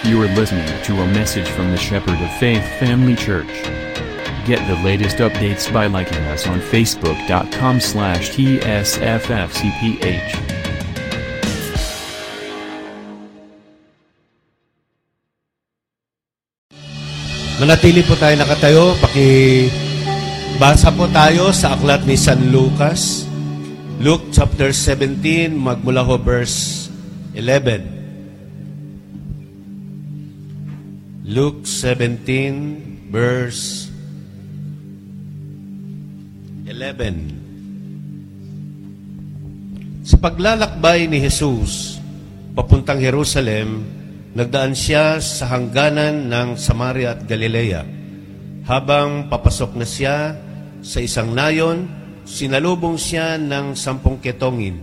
You are listening to a message from the Shepherd of Faith Family Church. Get the latest updates by liking us on facebook.com slash tsffcph. Manatili po tayo nakatayo. Paki basa po tayo sa aklat ni San Lucas. Luke chapter 17, magmula ho verse 11. Luke 17, verse 11. Sa paglalakbay ni Jesus papuntang Jerusalem, nagdaan siya sa hangganan ng Samaria at Galilea. Habang papasok na siya sa isang nayon, sinalubong siya ng sampung ketongin.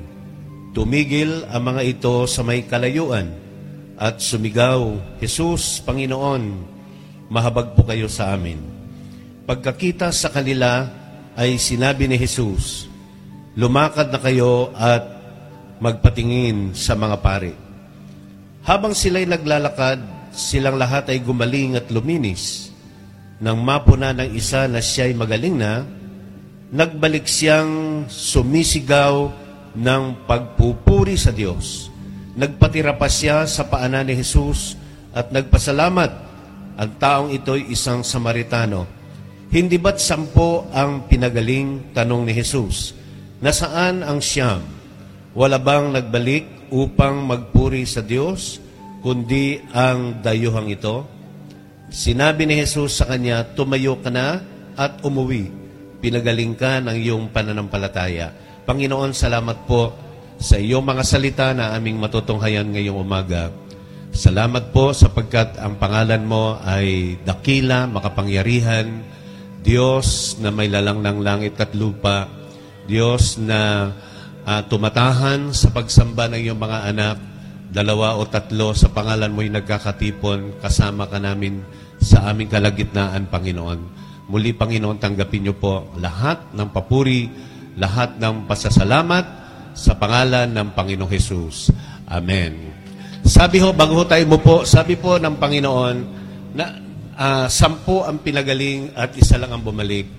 Tumigil ang mga ito sa may kalayuan at sumigaw, Jesus, Panginoon, mahabag po kayo sa amin. Pagkakita sa kanila ay sinabi ni Jesus, Lumakad na kayo at magpatingin sa mga pari. Habang sila'y naglalakad, silang lahat ay gumaling at luminis. Nang mapuna ng isa na siya'y magaling na, nagbalik siyang sumisigaw ng pagpupuri sa Diyos. Nagpatira pa siya sa paanan ni Jesus at nagpasalamat. Ang taong ito'y isang Samaritano. Hindi ba't sampo ang pinagaling tanong ni Jesus? Nasaan ang siyam? Wala bang nagbalik upang magpuri sa Diyos, kundi ang dayuhang ito? Sinabi ni Jesus sa kanya, tumayo ka na at umuwi. Pinagaling ka ng iyong pananampalataya. Panginoon, salamat po sa iyong mga salita na aming matutunghayan ngayong umaga. Salamat po sapagkat ang pangalan mo ay dakila, makapangyarihan, Diyos na may lalang ng langit at lupa, Diyos na uh, tumatahan sa pagsamba ng iyong mga anak, dalawa o tatlo sa pangalan mo'y nagkakatipon, kasama ka namin sa aming kalagitnaan, Panginoon. Muli, Panginoon, tanggapin niyo po lahat ng papuri, lahat ng pasasalamat sa pangalan ng Panginoong Jesus. Amen. Sabi ho, bago ho tayo mo po, sabi po ng Panginoon na uh, sampu ang pinagaling at isa lang ang bumalik.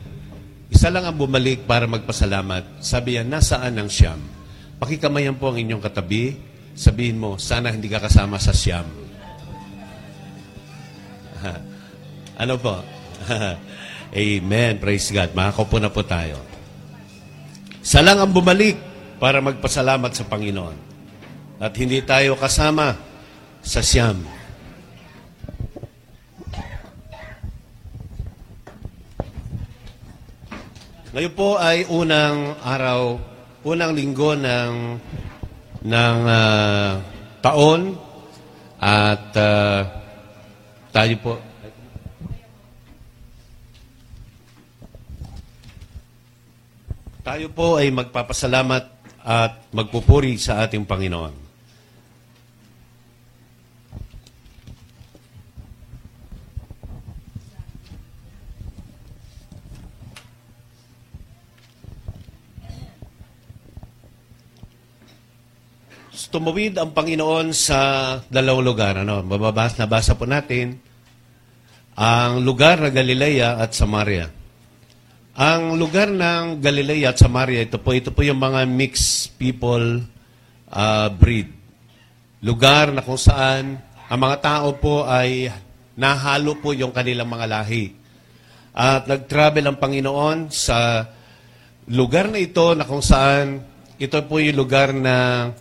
Isa lang ang bumalik para magpasalamat. Sabi yan, nasaan ang siyam? Pakikamayan po ang inyong katabi. Sabihin mo, sana hindi ka kasama sa siyam. ano po? Amen. Praise God. Makakaupo na po tayo. Isa lang ang bumalik para magpasalamat sa Panginoon. At hindi tayo kasama sa siyam. Ngayon po ay unang araw, unang linggo ng ng uh, taon at uh, tayo po tayo po ay magpapasalamat at magpupuri sa ating Panginoon. tumawid ang Panginoon sa dalawang lugar. Ano? Mababas, nabasa po natin ang lugar na Galilea at Samaria. Ang lugar ng Galilea at Samaria, ito po, ito po yung mga mixed people uh, breed. Lugar na kung saan ang mga tao po ay nahalo po yung kanilang mga lahi. At nag-travel ang Panginoon sa lugar na ito na kung saan ito po yung lugar na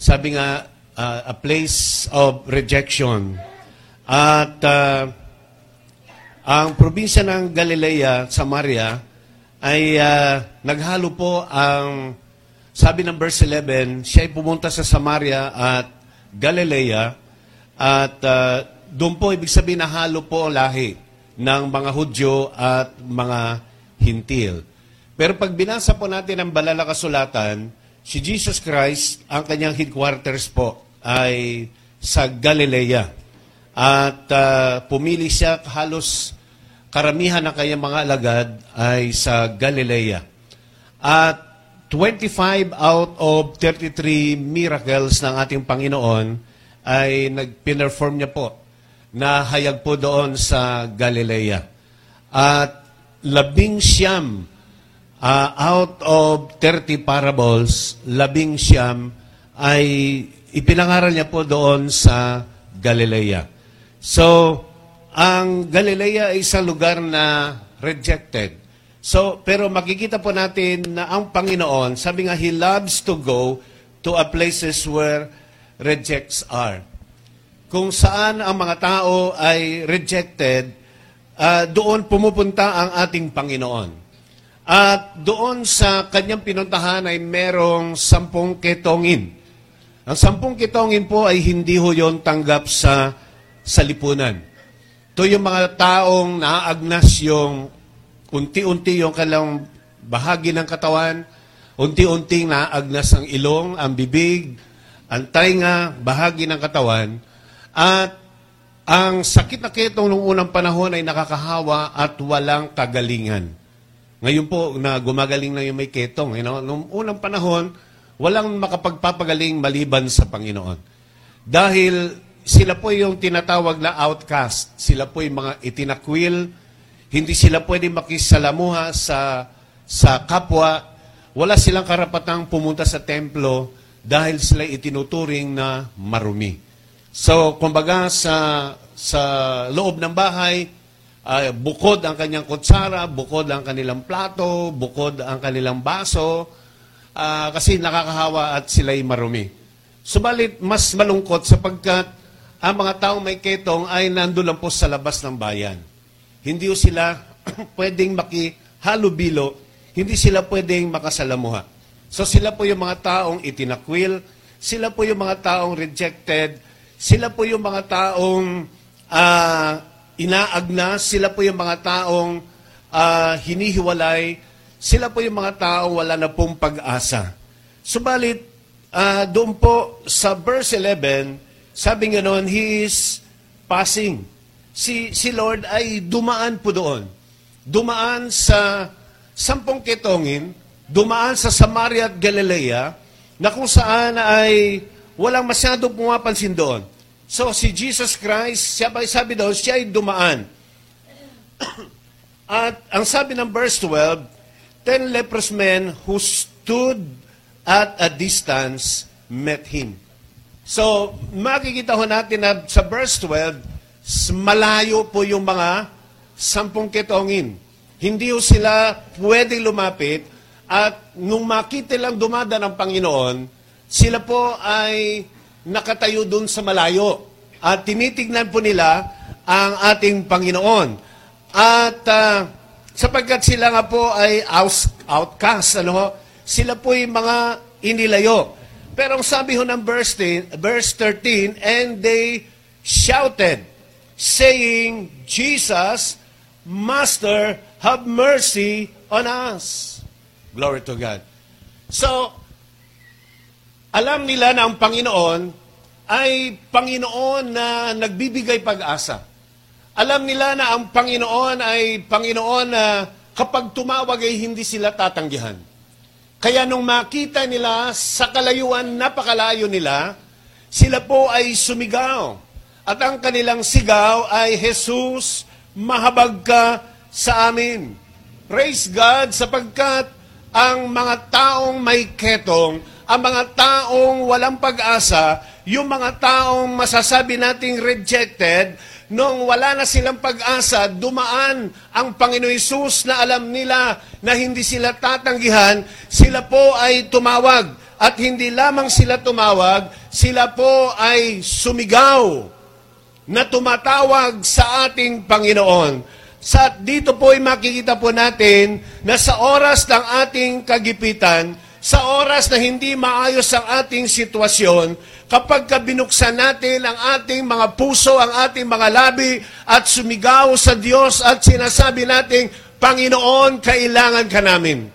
sabi nga, uh, a place of rejection. At uh, ang probinsya ng Galilea, Samaria, ay uh, naghalo po ang, sabi ng verse 11, siya ay pumunta sa Samaria at Galilea at uh, doon po ibig sabihin nahalo po ang lahi ng mga Hudyo at mga Hintil. Pero pag binasa po natin ang balala kasulatan, Si Jesus Christ, ang kanyang headquarters po ay sa Galilea. At uh, pumili siya halos karamihan ng kanyang mga alagad ay sa Galilea. At 25 out of 33 miracles ng ating Panginoon ay nagpinerform niya po na hayag po doon sa Galilea. At labing siyam ah, out of 30 parables, labing siyam ay ipinangaral niya po doon sa Galilea. So, ang Galilea ay isang lugar na rejected. So, pero makikita po natin na ang Panginoon, sabi nga, He loves to go to a places where rejects are. Kung saan ang mga tao ay rejected, ah, doon pumupunta ang ating Panginoon. At doon sa kanyang pinuntahan ay merong sampung ketongin. Ang sampung kitongin po ay hindi ho yon tanggap sa, sa lipunan. Ito yung mga taong naaagnas yung unti-unti yung kanilang bahagi ng katawan, unti-unting naagnas ang ilong, ang bibig, ang tainga, bahagi ng katawan, at ang sakit na ketong nung unang panahon ay nakakahawa at walang kagalingan. Ngayon po, na gumagaling na yung may ketong. You know? Nung unang panahon, walang makapagpapagaling maliban sa Panginoon. Dahil sila po yung tinatawag na outcast. Sila po yung mga itinakwil. Hindi sila pwede makisalamuha sa, sa kapwa. Wala silang karapatang pumunta sa templo dahil sila itinuturing na marumi. So, kumbaga sa, sa loob ng bahay, ah, bukod ang kanyang kutsara, bukod ang kanilang plato, bukod ang kanilang baso, ah, kasi nakakahawa at sila'y marumi. Subalit, mas malungkot sapagkat ang mga taong may ketong ay nando lang po sa labas ng bayan. Hindi ho sila pwedeng makihalubilo, hindi sila pwedeng makasalamuha. So sila po yung mga taong itinakwil, sila po yung mga taong rejected, sila po yung mga taong ah, inaagnas, sila po yung mga taong ah, hinihiwalay, sila po yung mga taong wala na pong pag-asa. Subalit, ah, doon po sa verse 11, sabi nga noon, He is passing. Si, si Lord ay dumaan po doon. Dumaan sa sampung ketongin, dumaan sa Samaria at Galilea, na kung saan ay walang masyadong pumapansin doon. So, si Jesus Christ, siya ba sabi doon, siya ay dumaan. At ang sabi ng verse 12, ten leprous men who stood at a distance met him. So, makikita ho natin na sa verse 12, s- malayo po yung mga sampung ketongin. Hindi ho sila pwedeng lumapit at nung makita lang dumada ng Panginoon, sila po ay nakatayo dun sa malayo at tinitignan po nila ang ating Panginoon. At ah, sapagkat sila nga po ay outcast, ano ho, sila po ay mga inilayo. Pero ang sabi ho ng verse 10, verse 13, and they shouted, saying, Jesus, Master, have mercy on us. Glory to God. So, alam nila na ang Panginoon ay Panginoon na nagbibigay pag-asa. Alam nila na ang Panginoon ay Panginoon na kapag tumawag ay hindi sila tatanggihan. Kaya nung makita nila sa kalayuan, napakalayo nila, sila po ay sumigaw. At ang kanilang sigaw ay, Jesus, mahabag ka sa amin. Praise God sapagkat ang mga taong may ketong, ang mga taong walang pag-asa, yung mga taong masasabi nating rejected, nung wala na silang pag-asa, dumaan ang Panginoon Isus na alam nila na hindi sila tatanggihan, sila po ay tumawag. At hindi lamang sila tumawag, sila po ay sumigaw na tumatawag sa ating Panginoon. Sa dito po ay makikita po natin na sa oras ng ating kagipitan, sa oras na hindi maayos ang ating sitwasyon, kapag ka binuksan natin ang ating mga puso, ang ating mga labi, at sumigaw sa Diyos at sinasabi natin, Panginoon, kailangan ka namin.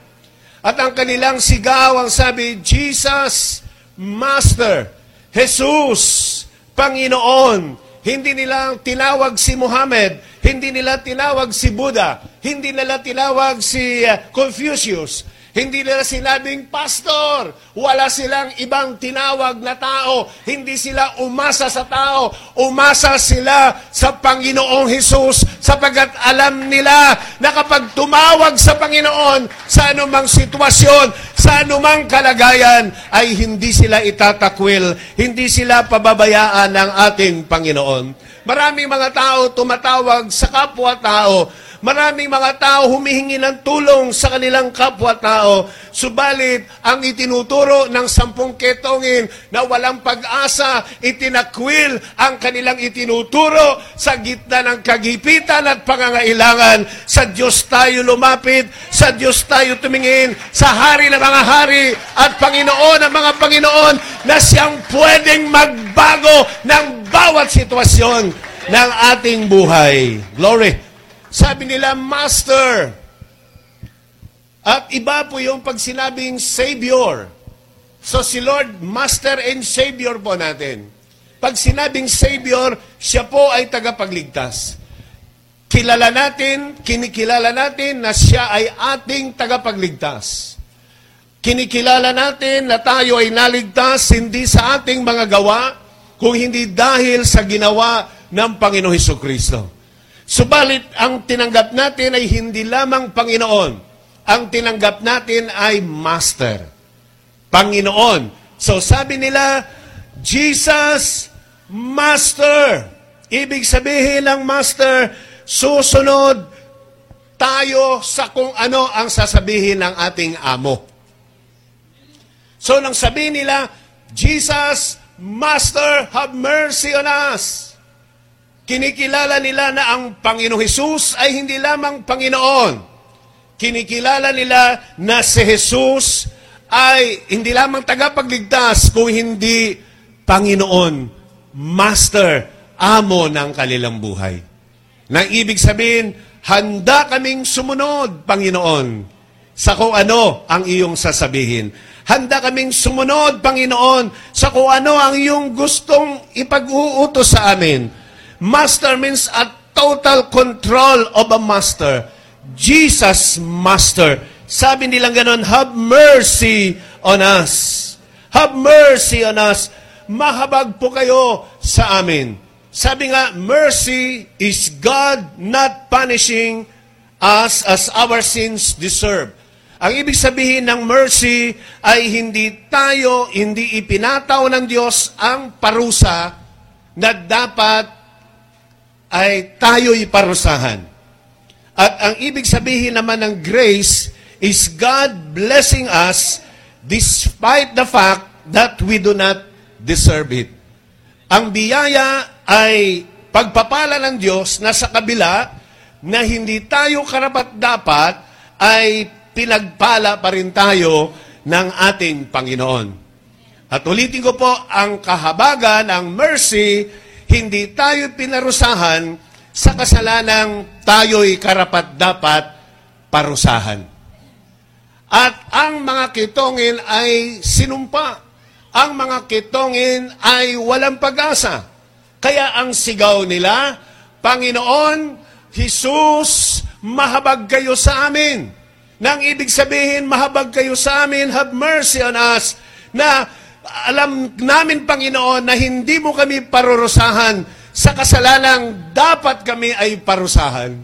At ang kanilang sigaw, ang sabi, Jesus, Master, Jesus, Panginoon. Hindi nila tinawag si Muhammad, hindi nila tinawag si Buddha, hindi nila tinawag si uh, Confucius, Hindi nila sinabing, Pastor, wala silang ibang tinawag na tao. Hindi sila umasa sa tao. Umasa sila sa Panginoong Hesus sapagat alam nila na kapag tumawag sa Panginoon sa anumang sitwasyon, sa anumang kalagayan, ay hindi sila itatakwil. Hindi sila pababayaan ng ating Panginoon. Maraming mga tao tumatawag sa kapwa-tao Maraming mga tao humihingi ng tulong sa kanilang kapwa-tao. Subalit, ang itinuturo ng sampung ketongin na walang pag-asa, itinakwil ang kanilang itinuturo sa gitna ng kagipitan at pangangailangan. Sa Diyos tayo lumapit, sa Diyos tayo tumingin, sa Hari ng mga Hari at Panginoon ng mga Panginoon na siyang pwedeng magbago ng bawat sitwasyon ng ating buhay. Glory! Sabi nila, Master. At iba po yung pag sinabing Savior. So si Lord, Master and Savior po natin. Pag sinabing Savior, siya po ay tagapagligtas. Kilala natin, kinikilala natin na siya ay ating tagapagligtas. Kinikilala natin na tayo ay naligtas hindi sa ating mga gawa, kung hindi dahil sa ginawa ng Panginoong Heso Kristo. Subalit, ang tinanggap natin ay hindi lamang Panginoon. Ang tinanggap natin ay Master. Panginoon. So sabi nila, Jesus, Master. Ibig sabihin ng Master, susunod tayo sa kung ano ang sasabihin ng ating amo. So nang sabihin nila, Jesus, Master, have mercy on us. Kinikilala nila na ang Panginoong Hesus ay hindi lamang Panginoon. Kinikilala nila na si Jesus ay hindi lamang tagapagligtas, kung hindi Panginoon, Master, Amo ng kanilang buhay. Nang ibig sabihin, handa kaming sumunod, Panginoon, sa kung ano ang iyong sasabihin. Handa kaming sumunod, Panginoon, sa kung ano ang iyong gustong ipag-uutos sa amin Master means a total control of a master. Jesus Master. Sabi nilang ganon, have mercy on us. Have mercy on us. Mahabag po kayo sa amin. Sabi nga, mercy is God not punishing us as our sins deserve. Ang ibig sabihin ng mercy ay hindi tayo, hindi ipinataw ng Diyos ang parusa na dapat ay tayo'y parusahan. At ang ibig sabihin naman ng grace is God blessing us despite the fact that we do not deserve it. Ang biyaya ay pagpapala ng Diyos na sa kabila na hindi tayo karapat-dapat ay pinagpala pa rin tayo ng ating Panginoon. At ulitin ko po, ang kahabagan ng mercy hindi tayo pinarusahan sa kasalanang tayo'y karapat-dapat parusahan. At ang mga kitongin ay sinumpa. Ang mga kitongin ay walang pag-asa. Kaya ang sigaw nila, Panginoon, Jesus, mahabag kayo sa amin. Nang ibig sabihin, mahabag kayo sa amin, have mercy on us, na alam namin, Panginoon, na hindi mo kami parurusahan sa kasalanang dapat kami ay parusahan.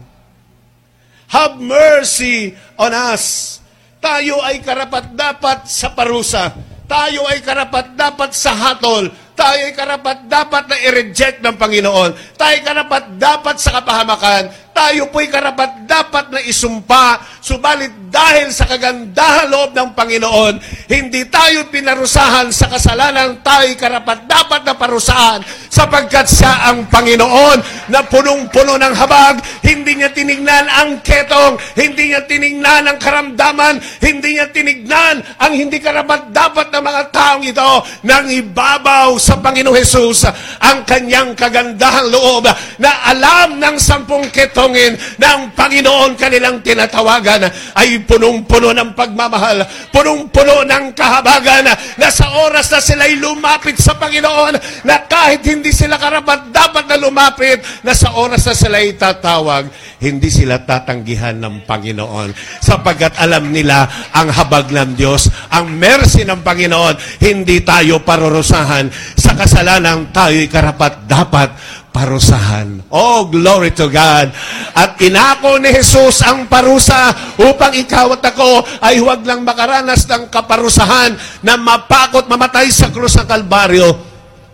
Have mercy on us. Tayo ay karapat-dapat sa parusa. Tayo ay karapat-dapat sa hatol. Tayo ay karapat-dapat na i-reject ng Panginoon. Tayo ay karapat-dapat sa kapahamakan tayo po'y karapat dapat na isumpa, subalit dahil sa kagandahan loob ng Panginoon, hindi tayo pinarusahan sa kasalanan, tayo'y karapat dapat na parusahan sapagkat siya ang Panginoon na punong-puno ng habag, hindi niya tinignan ang ketong, hindi niya tinignan ang karamdaman, hindi niya tinignan ang hindi karapat dapat ng mga taong ito. Nang ibabaw sa Panginoon Jesus ang kanyang kagandahang loob na alam ng sampung ketong panalangin ng Panginoon kanilang tinatawagan ay punong-puno ng pagmamahal, punong-puno ng kahabagan na sa oras na sila'y lumapit sa Panginoon na kahit hindi sila karapat dapat na lumapit, na sa oras na sila'y tatawag, hindi sila tatanggihan ng Panginoon sapagkat alam nila ang habag ng Diyos, ang mercy ng Panginoon, hindi tayo parurusahan sa kasalanan tayo'y karapat dapat parusahan. Oh, glory to God. At inako ni Jesus ang parusa upang ikaw at ako ay huwag lang makaranas ng kaparusahan na mapakot mamatay sa krus ng Kalbaryo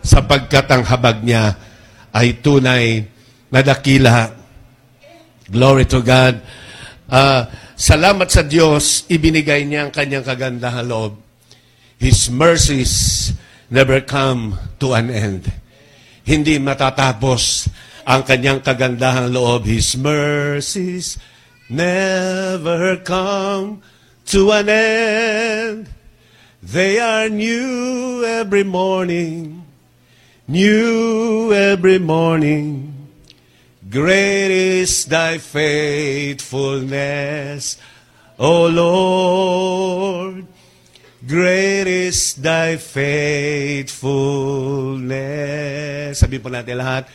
sapagkat ang habag niya ay tunay na dakila. Glory to God. Ah, salamat sa Diyos, ibinigay niya ang kanyang kagandahan loob. His mercies never come to an end hindi matatapos ang kanyang kagandahang loob. His mercies never come to an end. They are new every morning, new every morning. Great is thy faithfulness, O Lord. Great is thy faithfulness. Sabi po natin lahat.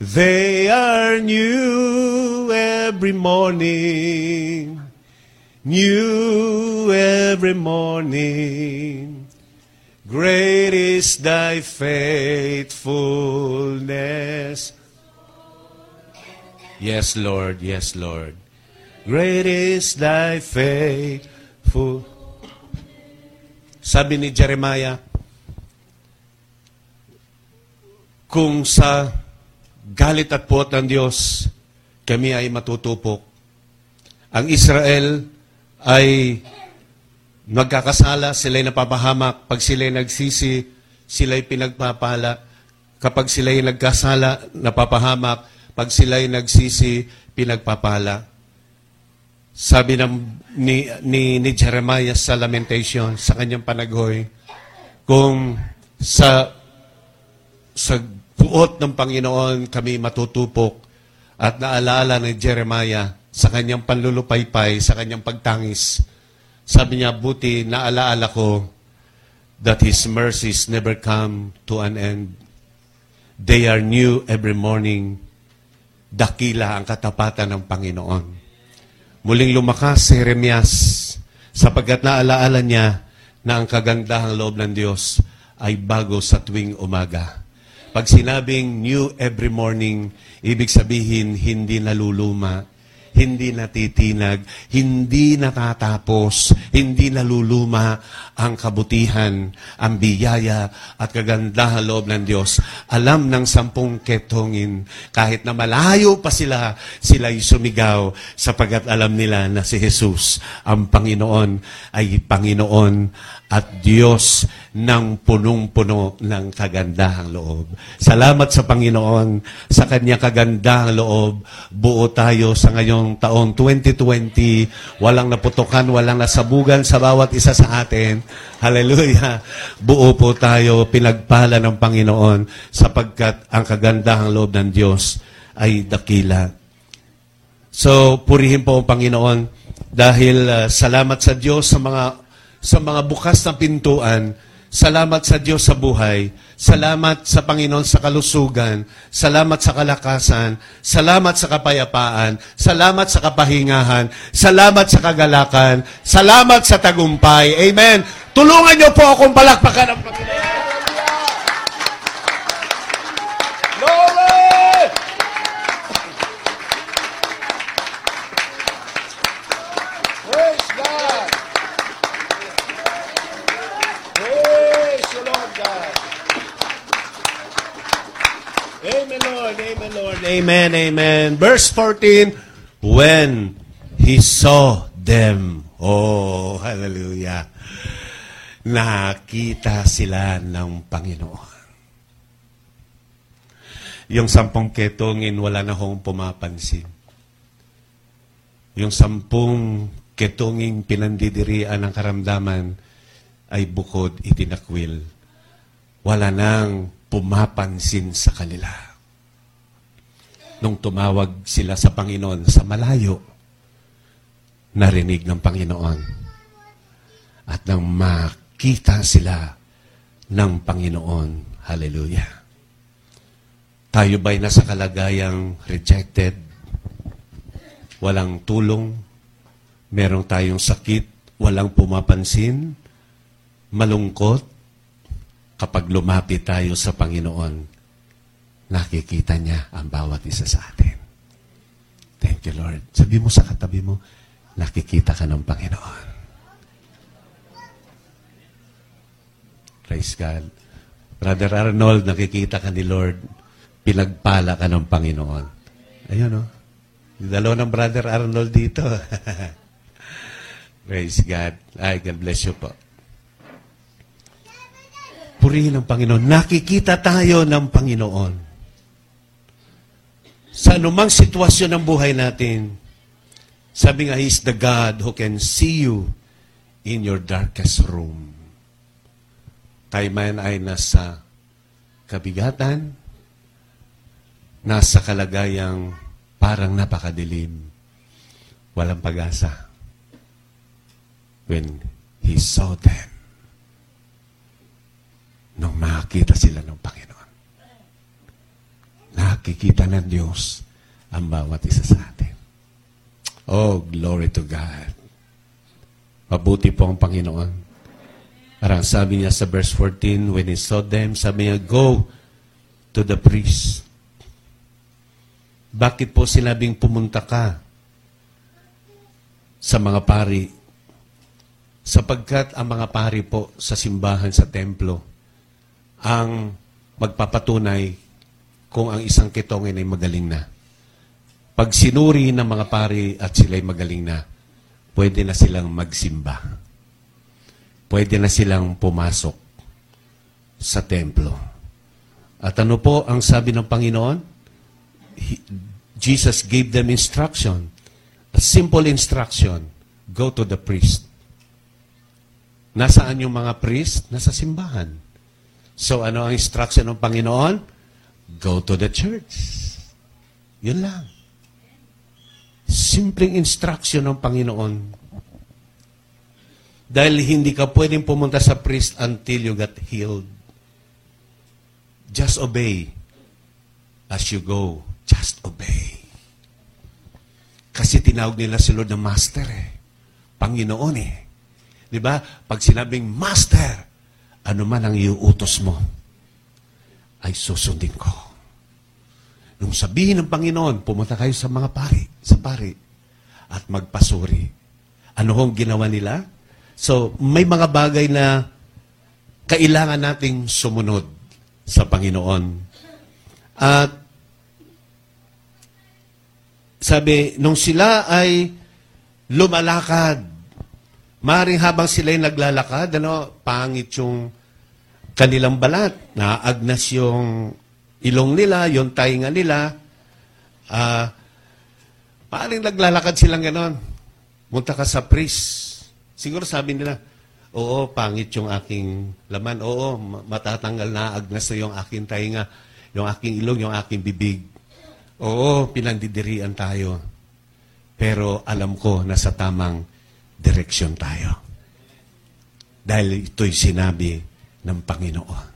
They are new every morning. New every morning. Great is thy faithfulness. Yes, Lord. Yes, Lord. Great is thy faithfulness. Sabi ni Jeremiah, kung sa galit at puot ng Diyos, kami ay matutupok. Ang Israel ay nagkakasala, sila'y napapahamak. Pag sila'y nagsisi, sila'y pinagpapala. Kapag sila'y nagkasala, napapahamak. Pag sila'y nagsisi, pinagpapala. Sabi ng, ni, ni, ni Jeremiah sa Lamentation, sa kanyang panaghoy, kung sa, sa puot ng Panginoon kami matutupok at naalala ni Jeremiah sa kanyang panlulupaypay, sa kanyang pagtangis, sabi niya, buti naalaala ko that His mercies never come to an end. They are new every morning. Dakila ang katapatan ng Panginoon. Muling lumakas si Jeremias sapagkat naalaala niya na ang kagandahang loob ng Diyos ay bago sa tuwing umaga. Pag sinabing new every morning, ibig sabihin hindi naluluma, hindi natitinag, hindi natatapos, hindi naluluma ang kabutihan, ang biyaya at kagandahan loob ng Diyos. Alam ng sampung ketongin, kahit na malayo pa sila, sila'y sumigaw sapagat alam nila na si Jesus, ang Panginoon, ay Panginoon at Diyos ng punong-puno ng kagandahang loob. Salamat sa Panginoon sa kanyang kagandahang loob. Buo tayo sa ngayong taong 2020. Walang naputukan, walang nasabugan sa bawat isa sa atin. Hallelujah. Buo po tayo, pinagpala ng Panginoon sapagkat ang kagandahang loob ng Diyos ay dakila. So, purihin po ang Panginoon dahil uh, salamat sa Diyos sa mga sa mga bukas na pintuan. Salamat sa Diyos sa buhay. Salamat sa Panginoon sa kalusugan. Salamat sa kalakasan. Salamat sa kapayapaan. Salamat sa kapahingahan. Salamat sa kagalakan. Salamat sa tagumpay. Amen. Tulungan niyo po akong palakpakan ang Panginoon. Glory! Praise God! Praise the Lord God. Amen, Lord. Amen. Amen. Verse 14, when he saw them. Oh, hallelujah. Nakita sila ng Panginoon. Yung sampung ketongin, wala na hong pumapansin. Yung sampung ketonging pinandidirian ng karamdaman ay bukod itinakwil. Wala nang pumapansin sa kanila. Nung tumawag sila sa Panginoon sa malayo, narinig ng Panginoon. At nang makita sila ng Panginoon. Hallelujah. Tayo ba'y nasa kalagayang rejected? Walang tulong? Merong tayong sakit? Walang pumapansin? Malungkot? Kapag lumapit tayo sa Panginoon, nakikita niya ang bawat isa sa atin. Thank you, Lord. Sabi mo sa katabi mo, nakikita ka ng Panginoon. Praise God. Brother Arnold, nakikita ka ni Lord, pinagpala ka ng Panginoon. Ayun? Yung dalawa ng Brother Arnold dito. Praise God. Ay, God bless you po. Purihin ang Panginoon. Nakikita tayo ng Panginoon. Sa anumang sitwasyon ng buhay natin, sabi nga, He's the God who can see you in your darkest room. Tayo man ay nasa kabigatan, nasa kalagayang parang napakadilim, walang pag-asa. When He saw them, nung makita sila ng Panginoon, nakikita ng Diyos ang bawat isa sa atin. Oh, glory to God. Mabuti po ang Panginoon. Parang sabi niya sa verse 14, when he saw them, sabi niya, go to the priest. Bakit po sinabing pumunta ka sa mga pari? Sapagkat ang mga pari po sa simbahan sa templo ang magpapatunay kung ang isang kitongin ay magaling na. Pag sinuri ng mga pari at sila'y magaling na, pwede na silang magsimba. Pwede na silang pumasok sa templo. At ano po ang sabi ng Panginoon? He, Jesus gave them instruction. A simple instruction. Go to the priest. Nasaan yung mga priest? Nasa simbahan. So ano ang instruction ng Panginoon? Go to the church. Yun lang. Simpleng instruction ng Panginoon. Dahil hindi ka pwedeng pumunta sa priest until you got healed. Just obey as you go. Just obey. Kasi tinawag nila si Lord na Master eh. Panginoon eh. Di ba? Pag sinabing Master, ano man ang iuutos mo, ay susundin ko. Nung sabihin ng Panginoon, pumunta kayo sa mga pari, sa pari, at magpasuri. Ano hong ginawa nila? So, may mga bagay na kailangan nating sumunod sa Panginoon. At sabi, nung sila ay lumalakad, maring habang sila ay naglalakad, ano, pangit yung kanilang balat, naagnas yung ilong nila, yung tainga nila, ah, Paring naglalakad silang ganon. Munta ka sa priest. Siguro sabi nila, oo, pangit yung aking laman. Oo, matatanggal na, agnas na yung aking tainga, yung aking ilong, yung aking bibig. Oo, pinandidirian tayo. Pero alam ko na sa tamang direksyon tayo. Dahil ito'y sinabi ng Panginoon.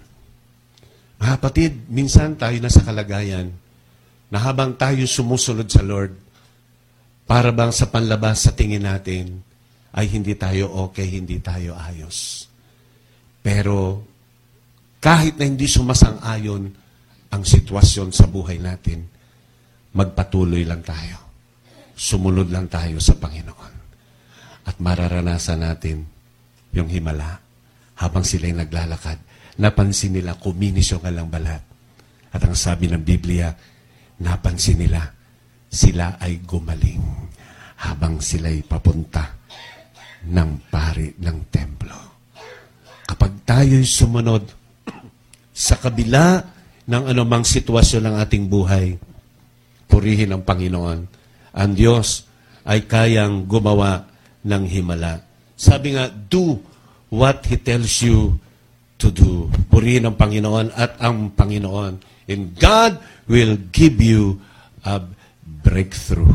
Mga kapatid, minsan tayo na sa kalagayan na habang tayo sumusunod sa Lord, para bang sa panlabas sa tingin natin ay hindi tayo okay, hindi tayo ayos. Pero kahit na hindi sumasang-ayon ang sitwasyon sa buhay natin, magpatuloy lang tayo. Sumunod lang tayo sa Panginoon. At mararanasan natin yung himala habang sila'y naglalakad. Napansin nila, kuminis yung kalang balat. At ang sabi ng Biblia, napansin nila, sila ay gumaling habang sila'y papunta ng pari ng templo. Kapag tayo'y sumunod sa kabila ng anumang sitwasyon ng ating buhay, purihin ang Panginoon. Ang Diyos ay kayang gumawa ng himala. Sabi nga, do what He tells you to do. Purihin ang Panginoon at ang Panginoon. And God will give you a breakthrough.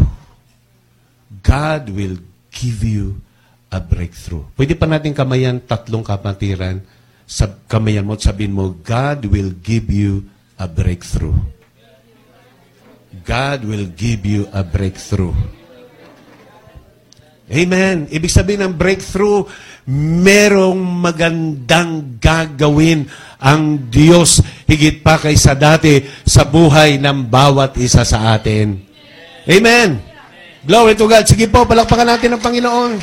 God will give you a breakthrough. Pwede pa natin kamayan tatlong kapatiran sa kamayan mo at sabihin mo, God will give you a breakthrough. God will give you a breakthrough. Amen. Ibig sabihin ng breakthrough, merong magandang gagawin ang Diyos higit pa kaysa dati sa buhay ng bawat isa sa atin. Amen. Glory to God. Sige po, palakpakan natin ang Panginoon.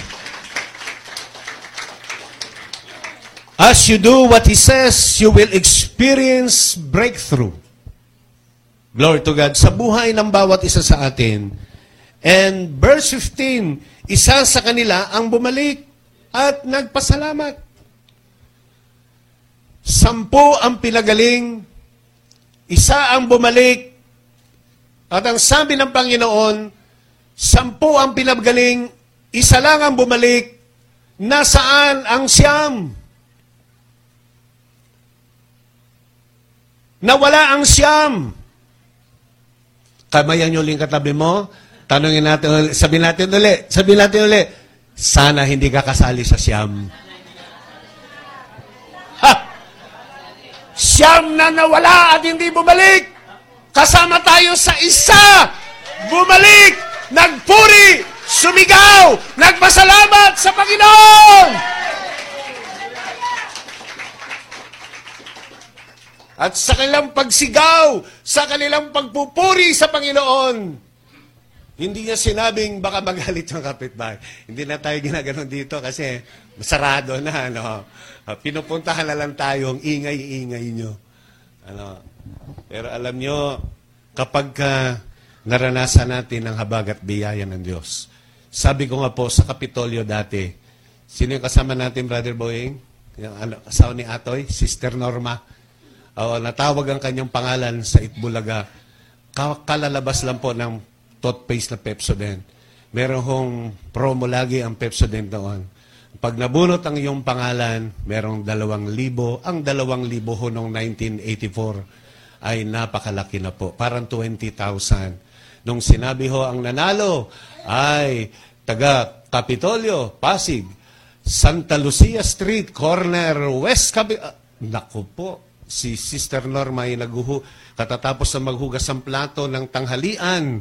As you do what He says, you will experience breakthrough. Glory to God. Sa buhay ng bawat isa sa atin. And verse 15, isa sa kanila ang bumalik at nagpasalamat. Sampo ang pinagaling, isa ang bumalik, at ang sabi ng Panginoon, sampo ang pinagaling, isa lang ang bumalik, nasaan ang siyam? Nawala ang siyam. Kamayan nyo ulit katabi mo, tanongin natin ulit, sabihin natin ulit, sabihin natin ulit, sana hindi ka kasali sa siyam. Ha! Siyam na nawala at hindi bumalik. Kasama tayo sa isa. Bumalik, nagpuri, sumigaw, nagpasalamat sa Panginoon. At sa kanilang pagsigaw, sa kanilang pagpupuri sa Panginoon, hindi niya sinabing baka magalit yung kapitbahay. Hindi na tayo ginaganon dito kasi sarado na. Ano? Uh, Pinupuntahan na lang tayo ang ingay-ingay nyo. Ano? Pero alam nyo, kapag ka naranasan natin ang habag at biyaya ng Diyos, sabi ko nga po sa Kapitolyo dati, sino yung kasama natin, Brother Boying? Yung ano, kasama ni Atoy, Sister Norma. Oo, natawag ang kanyang pangalan sa Itbulaga. Ka- kalalabas lang po ng toothpaste na Pepsodent. Meron hong promo lagi ang Pepsodent noon. Pag nabunot ang iyong pangalan, merong dalawang libo. Ang dalawang libo ho noong 1984 ay napakalaki na po. Parang 20,000. Nung sinabi ho ang nanalo ay taga Capitolio, Pasig, Santa Lucia Street, corner West Capi... Ah, naku po, si Sister Norma ay naguhu, katatapos na maghugas ng plato ng tanghalian,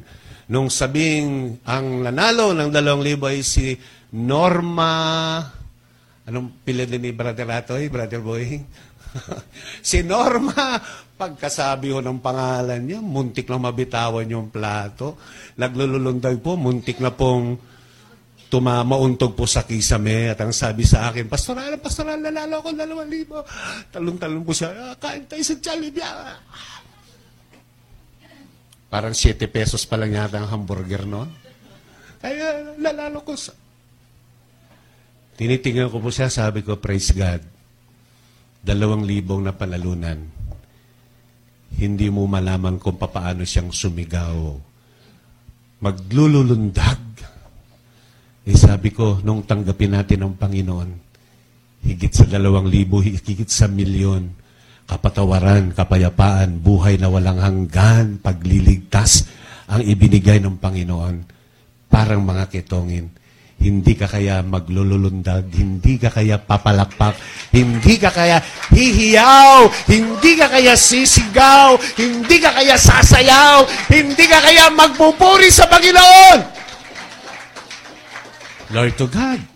nung sabing ang nanalo ng dalawang libo ay si Norma, anong pilid ni Brother Atoy, Brother Boy? si Norma, pagkasabi ho ng pangalan niya, muntik na mabitawan yung plato. Naglululundag po, muntik na pong tumamauntog po sa kisame at ang sabi sa akin, Pastoral, pastoral, nanalo ako dalawang libo. Talong-talong po siya, ah, kain tayo sa Jollibee. Ah." Parang 7 pesos pa lang yata ang hamburger noon. Kaya nanalo ko sa... Tinitingnan ko po siya, sabi ko, praise God. Dalawang libong na panalunan. Hindi mo malaman kung papaano siyang sumigaw. Maglululundag. Eh sabi ko, nung tanggapin natin ang Panginoon, higit sa dalawang libo, higit sa milyon, kapatawaran, kapayapaan, buhay na walang hanggan, pagliligtas, ang ibinigay ng Panginoon. Parang mga ketongin. Hindi ka kaya maglululundag, hindi ka kaya papalakpak, hindi ka kaya hihiyaw, hindi ka kaya sisigaw, hindi ka kaya sasayaw, hindi ka kaya magpupuri sa Panginoon. Lord to God.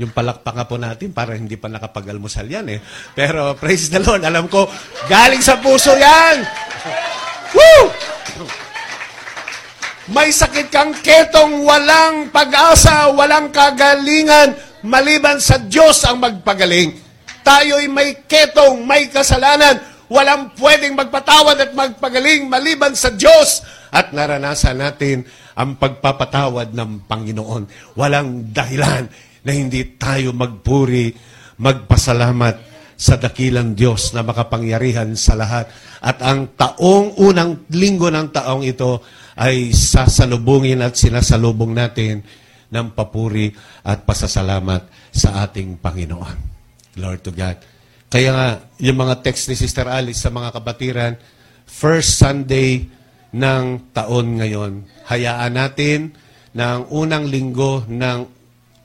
Yung palakpak nga po natin, para hindi pa nakapag-almusal yan eh. Pero praise the Lord, alam ko, galing sa puso yan. Woo! May sakit kang ketong walang pag-asa, walang kagalingan, maliban sa Diyos ang magpagaling. Tayo'y may ketong, may kasalanan, walang pwedeng magpatawad at magpagaling maliban sa Diyos. At naranasan natin ang pagpapatawad ng Panginoon. Walang dahilan na hindi tayo magpuri, magpasalamat sa dakilang Diyos na makapangyarihan sa lahat. At ang taong unang linggo ng taong ito ay sasalubungin at sinasalubong natin ng papuri at pasasalamat sa ating Panginoon. Lord to God. Kaya nga, yung mga text ni Sister Alice sa mga kabatiran, first Sunday ng taon ngayon, hayaan natin na ang unang linggo ng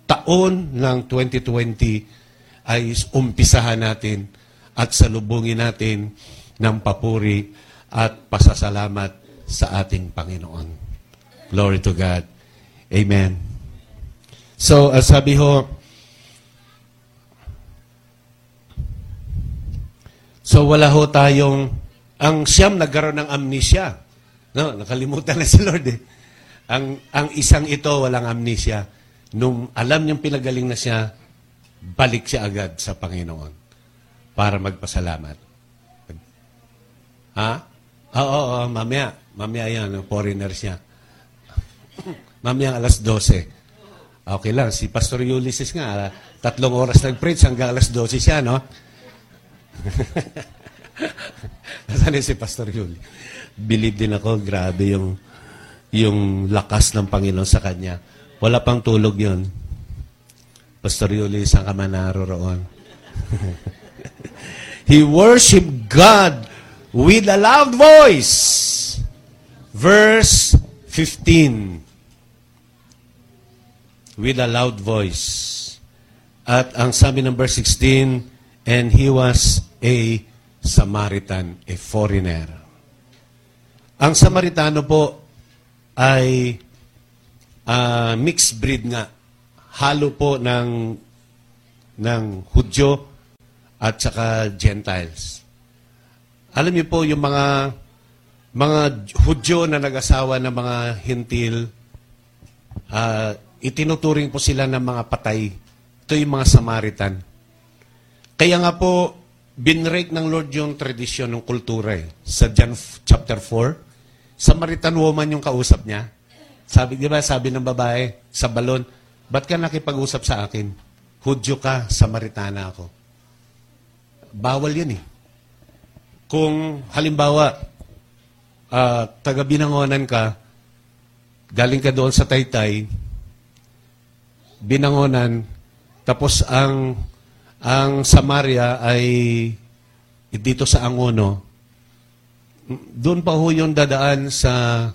taon ng 2020 ay umpisahan natin at salubungin natin ng papuri at pasasalamat sa ating Panginoon. Glory to God. Amen. So, uh, sabi ho, so wala ho tayong, ang siyam nagkaroon ng amnesia. No, nakalimutan na si Lord eh. Ang, ang isang ito walang amnesia. Nung alam niyang pinagaling na siya, balik siya agad sa Panginoon para magpasalamat. Ha? Oo, oo, oo, mamaya. Mamaya yan, foreigner siya. mamaya alas 12. Okay lang, si Pastor Ulysses nga, tatlong oras nag-preach hanggang alas 12 siya, no? Nasaan si Pastor Yuli? Believe din ako, grabe yung yung lakas ng Panginoon sa kanya. Wala pang tulog yon. Pastor Yuli, saan ka man naroroon? He worshiped God with a loud voice. Verse 15. With a loud voice. At ang sabi ng verse 16, and he was a Samaritan, a foreigner. Ang Samaritano po ay uh, mixed breed nga. Halo po ng, ng Hudyo at saka Gentiles. Alam niyo po yung mga mga Hudyo na nag-asawa ng mga Hintil, uh, itinuturing po sila ng mga patay. Ito yung mga Samaritan. Kaya nga po, binrake ng Lord yung tradisyon ng kultura eh. Sa John chapter 4, Samaritan woman yung kausap niya. Sabi, di ba, sabi ng babae sa balon, ba't ka nakipag-usap sa akin? Hudyo ka, Samaritana ako. Bawal yan eh. Kung halimbawa, uh, taga-binangonan ka, galing ka doon sa Taytay, binangonan, tapos ang ang Samaria ay dito sa Angono, doon pa ho yung dadaan sa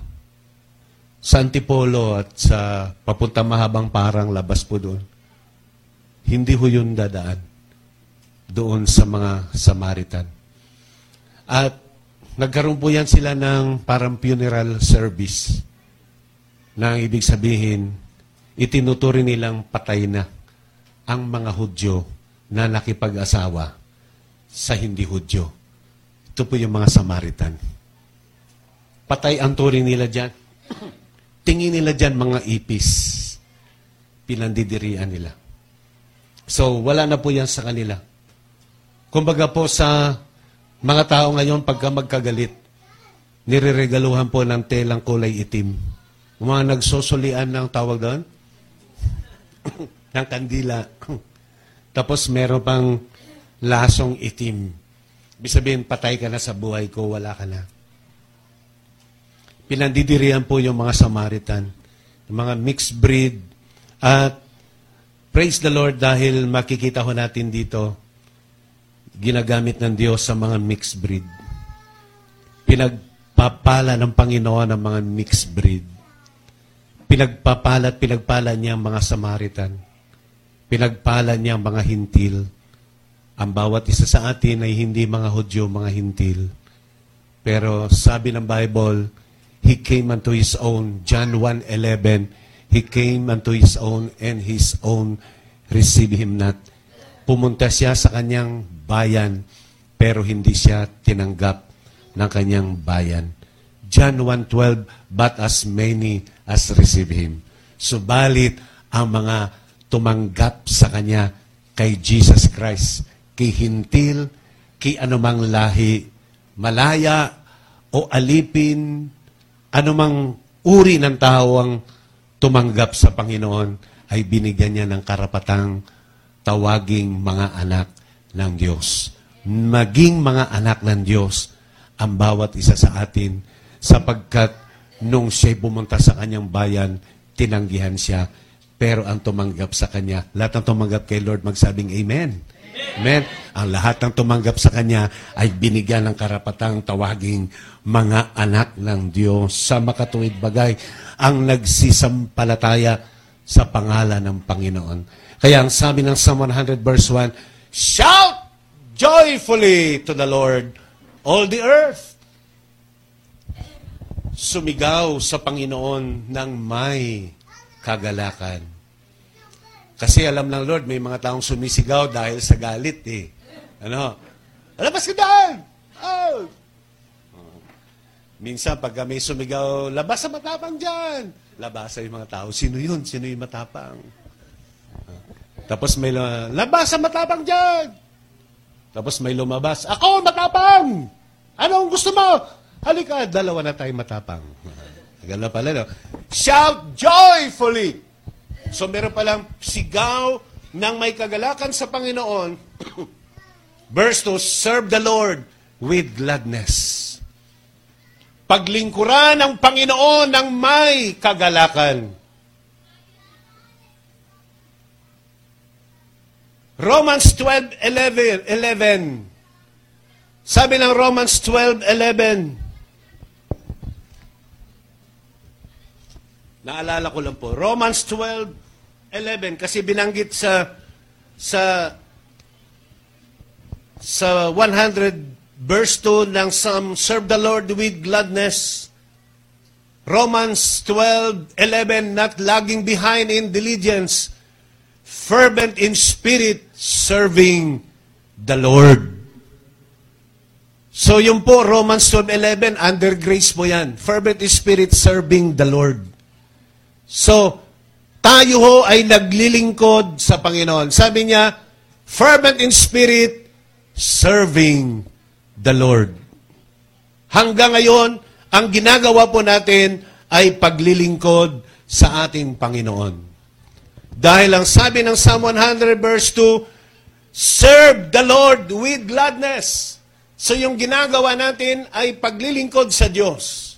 sa Antipolo at sa papunta mahabang parang labas po doon. Hindi ho yun dadaan doon sa mga Samaritan. At nagkaroon po yan sila ng parang funeral service na ibig sabihin, itinuturing nilang patay na ang mga Hudyo na nakipag-asawa sa hindi Hudyo. Ito po yung mga Samaritan. Patay ang turing nila dyan. Tingin nila dyan mga ipis. Pinandidirian nila. So, wala na po yan sa kanila. Kumbaga po sa mga tao ngayon, pagka magkagalit, nireregaluhan po ng telang kulay itim. Mga nagsusulian ng tawag doon? ng kandila. Tapos meron pang lasong itim. Ibig sabihin, patay ka na sa buhay ko, wala ka na. Pinandidirihan po yung mga Samaritan, yung mga mixed breed. At praise the Lord dahil makikita ko natin dito, ginagamit ng Diyos sa mga mixed breed. Pinagpapala ng Panginoon ang mga mixed breed. Pinagpapala at pinagpala niya ang mga Samaritan. Pinagpala niya ang mga hintil. Ang bawat isa sa atin ay hindi mga Hudyo, mga hintil. Pero sabi ng Bible, He came unto His own. John 1.11, He came unto His own and His own receive Him not. Pumunta siya sa kanyang bayan, pero hindi siya tinanggap ng kanyang bayan. John 1.12, But as many as receive Him. Subalit, ang mga tumanggap sa Kanya kay Jesus Christ, kay hintil, kay anumang lahi, malaya o alipin, anumang uri ng tao ang tumanggap sa Panginoon, ay binigyan niya ng karapatang tawaging mga anak ng Diyos. Maging mga anak ng Diyos ang bawat isa sa atin sapagkat nung siya'y pumunta sa kanyang bayan, tinanggihan siya. Pero ang tumanggap sa kanya, lahat ng tumanggap kay Lord magsabing Amen. Amen. Ang lahat ng tumanggap sa Kanya ay binigyan ng karapatang tawaging mga anak ng Diyos sa makatuwid bagay ang nagsisampalataya sa pangalan ng Panginoon. Kaya ang sabi ng Psalm 100 verse 1, Shout joyfully to the Lord all the earth. Sumigaw sa Panginoon ng may kagalakan. Kasi alam ng Lord, may mga taong sumisigaw dahil sa galit eh. Ano? Labas ka daan! Oh! Minsan, pag may sumigaw, labas sa matapang dyan! Labas yung mga tao. Sino yun? Sino yung matapang? Tapos may la- labas sa matapang dyan! Tapos may lumabas, ako matapang! Anong gusto mo? Halika, dalawa na tayo matapang. Gala pala, no? Shout joyfully! So meron palang sigaw ng may kagalakan sa Panginoon. Verse 2, serve the Lord with gladness. Paglingkuran ng Panginoon ng may kagalakan. Romans 12:11 11. Sabi ng Romans 12:11. Naalala ko lang po. Romans 12:11 kasi binanggit sa sa sa 100 verse 2 ng Psalm serve the Lord with gladness. Romans 12:11 not lagging behind in diligence fervent in spirit, serving the Lord. So yung po, Romans 12.11, under grace po yan. Fervent in spirit, serving the Lord. So, tayo ho ay naglilingkod sa Panginoon. Sabi niya, fervent in spirit, serving the Lord. Hanggang ngayon, ang ginagawa po natin ay paglilingkod sa ating Panginoon. Dahil ang sabi ng Psalm 100 verse 2, Serve the Lord with gladness. So yung ginagawa natin ay paglilingkod sa Diyos.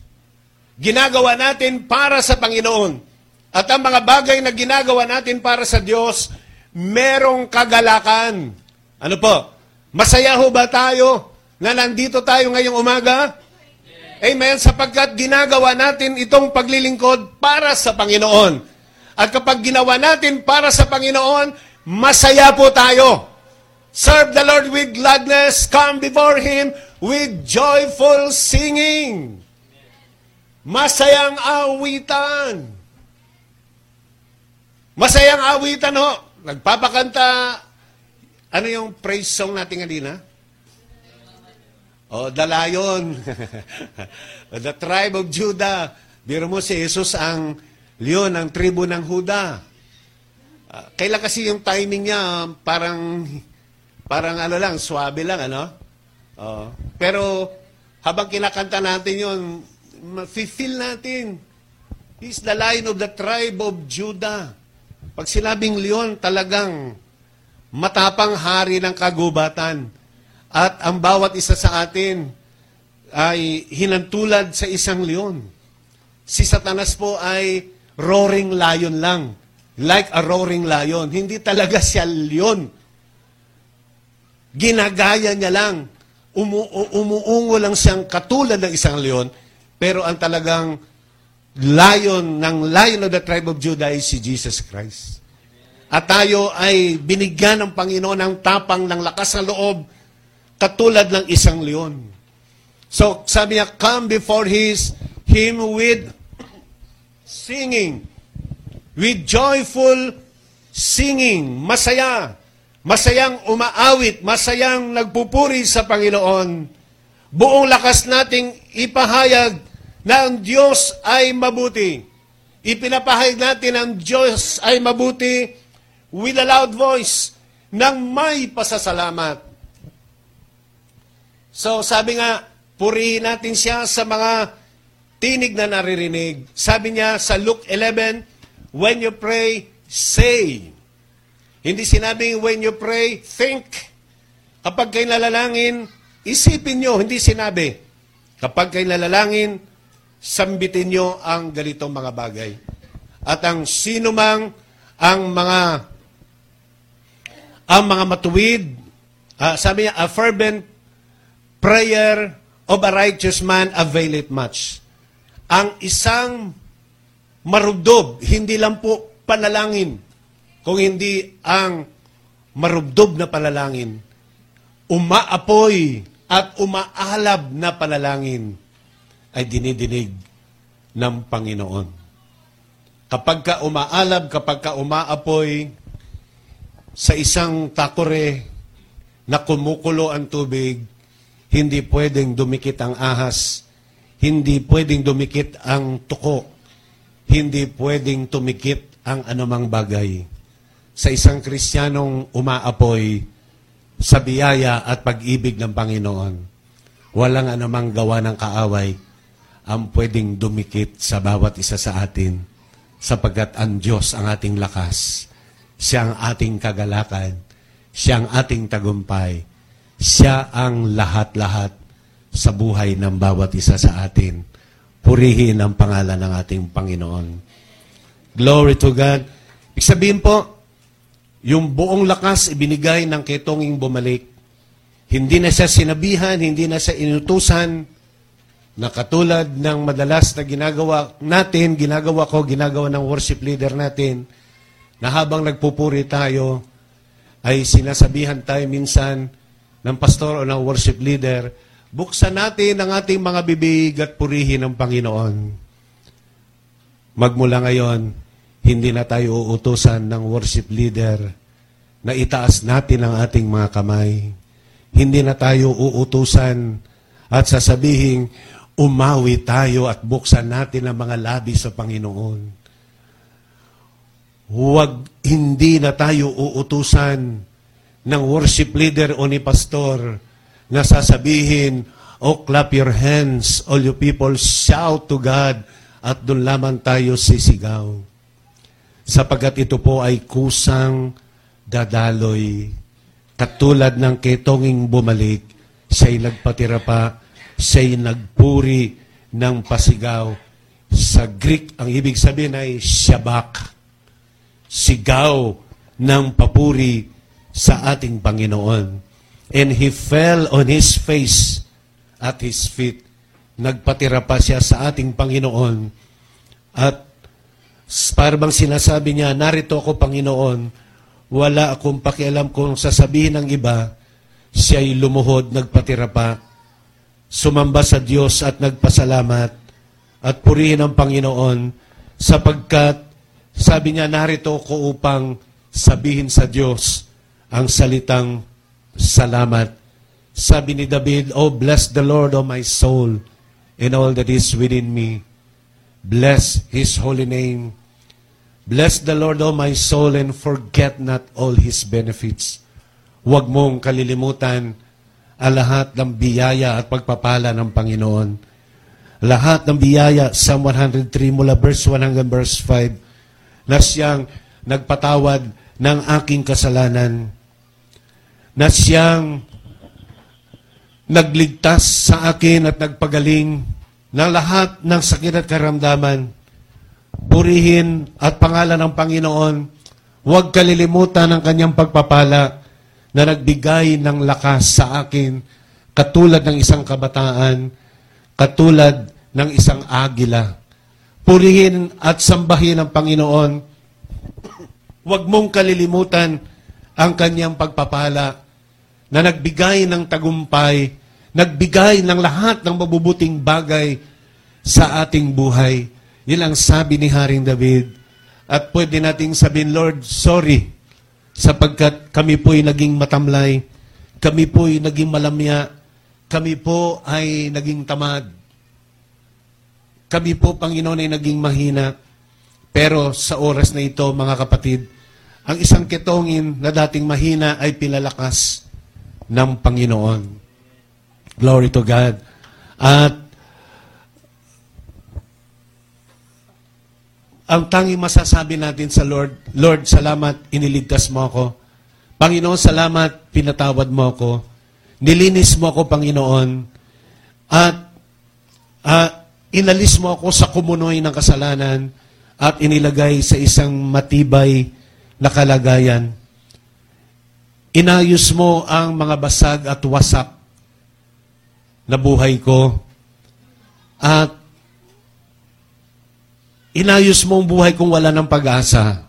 Ginagawa natin para sa Panginoon. At ang mga bagay na ginagawa natin para sa Diyos, merong kagalakan. Ano po? Masaya ho ba tayo na nandito tayo ngayong umaga? Amen. Sapagkat ginagawa natin itong paglilingkod para sa Panginoon. At kapag ginawa natin para sa Panginoon, masaya po tayo. Serve the Lord with gladness. Come before Him with joyful singing. Masayang awitan. Masayang awitan ho. Nagpapakanta. Ano yung praise song natin kanina? Oh, the lion. the tribe of Judah. Biro mo si Jesus ang leon ng tribo ng Huda. Uh, kailan kasi yung timing niya parang parang ano lang, swabe lang ano? Uh, pero habang kinakanta natin yun, feel natin. He's the lion of the tribe of Judah. Pag sinabing leon, talagang matapang hari ng kagubatan. At ang bawat isa sa atin ay hinantulad sa isang leon. Si Satanas po ay roaring lion lang. Like a roaring lion. Hindi talaga siya leon. Ginagaya niya lang. Umu umuungo lang siyang katulad ng isang leon. Pero ang talagang lion ng lion of the tribe of Judah is si Jesus Christ. At tayo ay binigyan ng Panginoon ng tapang ng lakas ng loob katulad ng isang leon. So, sabi niya, come before his, him with singing. With joyful singing. Masaya. Masayang umaawit. Masayang nagpupuri sa Panginoon. Buong lakas nating ipahayag na ang Diyos ay mabuti. Ipinapahayag natin ang Diyos ay mabuti with a loud voice ng may pasasalamat. So sabi nga, purihin natin siya sa mga tinig na naririnig. Sabi niya sa Luke 11, when you pray, say. Hindi sinabing when you pray, think. Kapag kayo nalalangin, isipin nyo, hindi sinabi. Kapag kayo nalalangin, sambitin nyo ang ganitong mga bagay. At ang sino mang ang mga ang mga matuwid, uh, sabi niya, a fervent prayer of a righteous man availeth much. Ang isang marubdob, hindi lang po panalangin, kung hindi ang marubdob na panalangin, umaapoy at umaalab na panalangin ay dinidinig ng Panginoon. Kapag ka umaalab, kapag ka umaapoy sa isang takore na kumukulo ang tubig, hindi pwedeng dumikit ang ahas, hindi pwedeng dumikit ang tuko, hindi pwedeng tumikit ang anumang bagay. Sa isang Kristiyanong umaapoy sa biyaya at pag-ibig ng Panginoon, walang anumang gawa ng kaaway ang pwedeng dumikit sa bawat isa sa atin sapagkat ang Diyos ang ating lakas. Siya ang ating kagalakan. Siya ang ating tagumpay. Siya ang lahat-lahat sa buhay ng bawat isa sa atin. Purihin ang pangalan ng ating Panginoon. Glory to God. Ibig sabihin po, yung buong lakas ibinigay ng ketonging bumalik. Hindi na siya sinabihan, hindi na siya inutusan, na katulad ng madalas na ginagawa natin, ginagawa ko, ginagawa ng worship leader natin, na habang nagpupuri tayo, ay sinasabihan tayo minsan ng pastor o ng worship leader, buksan natin ang ating mga bibig at purihin ang Panginoon. Magmula ngayon, hindi na tayo uutusan ng worship leader na itaas natin ang ating mga kamay. Hindi na tayo uutusan at sasabihin, umawi tayo at buksan natin ang mga labi sa Panginoon. Huwag hindi na tayo uutusan ng worship leader o ni pastor na sasabihin, Oh, clap your hands, all you people, shout to God, at doon lamang tayo sisigaw. Sapagat ito po ay kusang dadaloy. Katulad ng ketonging bumalik, siya'y nagpatira pa siya'y nagpuri ng pasigaw. Sa Greek, ang ibig sabihin ay shabak. Sigaw ng papuri sa ating Panginoon. And he fell on his face at his feet. Nagpatira pa siya sa ating Panginoon. At parang sinasabi niya, narito ako Panginoon, wala akong pakialam kung sasabihin ng iba, siya'y lumuhod, nagpatira pa sumamba sa Diyos at nagpasalamat at purihin ang Panginoon sapagkat sabi niya, narito ko upang sabihin sa Diyos ang salitang salamat. Sabi ni David, Oh, bless the Lord, O my soul, and all that is within me. Bless His holy name. Bless the Lord, O my soul, and forget not all His benefits. Huwag mong kalilimutan ang lahat ng biyaya at pagpapala ng Panginoon. Lahat ng biyaya, Psalm 103 mula verse 1 hanggang verse 5, na siyang nagpatawad ng aking kasalanan, na siyang nagligtas sa akin at nagpagaling ng lahat ng sakit at karamdaman. Purihin at pangalan ng Panginoon, huwag kalilimutan ang kanyang pagpapala na nagbigay ng lakas sa akin katulad ng isang kabataan, katulad ng isang agila. Purihin at sambahin ang Panginoon. Huwag mong kalilimutan ang kanyang pagpapala na nagbigay ng tagumpay, nagbigay ng lahat ng mabubuting bagay sa ating buhay. Yan ang sabi ni Haring David. At pwede nating sabihin, Lord, sorry sapagkat kami po'y naging matamlay, kami po'y naging malamya, kami po ay naging tamad. Kami po, Panginoon, ay naging mahina. Pero sa oras na ito, mga kapatid, ang isang ketongin na dating mahina ay pinalakas ng Panginoon. Glory to God. At ang tanging masasabi natin sa Lord, Lord, salamat, iniligtas mo ako. Panginoon, salamat, pinatawad mo ako. Nilinis mo ako, Panginoon. At uh, inalis mo ako sa kumunoy ng kasalanan at inilagay sa isang matibay na kalagayan. Inayos mo ang mga basag at wasak na buhay ko. At Inayos mo ang buhay kung wala ng pag-asa.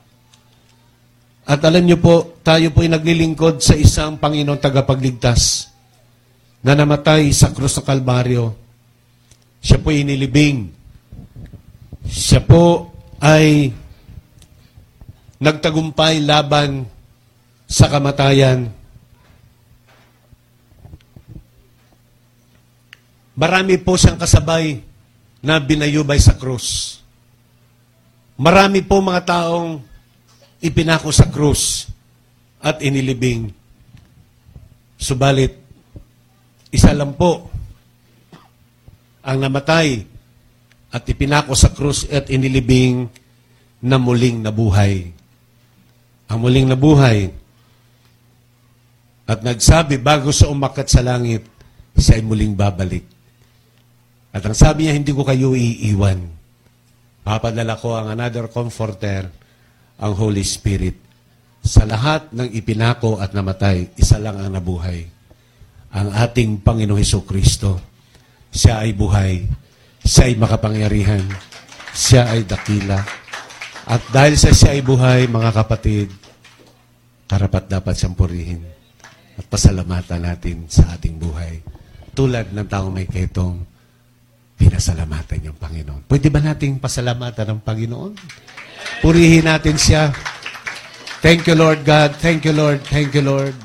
At alam niyo po, tayo po ay naglilingkod sa isang Panginoong tagapagligtas na namatay sa krus ng Kalbaryo. Siya po ay inilibing. Siya po ay nagtagumpay laban sa kamatayan. Marami po siyang kasabay na binayubay sa krus. Marami po mga taong ipinako sa krus at inilibing. Subalit, isa lang po ang namatay at ipinako sa krus at inilibing na muling nabuhay. Ang muling nabuhay at nagsabi bago sa umakat sa langit, siya ay muling babalik. At ang sabi niya, hindi ko kayo iiwan. Papadala ko ang another comforter, ang Holy Spirit. Sa lahat ng ipinako at namatay, isa lang ang nabuhay. Ang ating Panginoong Heso Kristo. Siya ay buhay. Siya ay makapangyarihan. Siya ay dakila. At dahil sa siya ay buhay, mga kapatid, karapat dapat siyang purihin. At pasalamatan natin sa ating buhay. Tulad ng taong may ketong, pinasalamatan yung Panginoon. Pwede ba nating pasalamatan ng Panginoon? Purihin natin siya. Thank you, Lord God. Thank you, Lord. Thank you, Lord.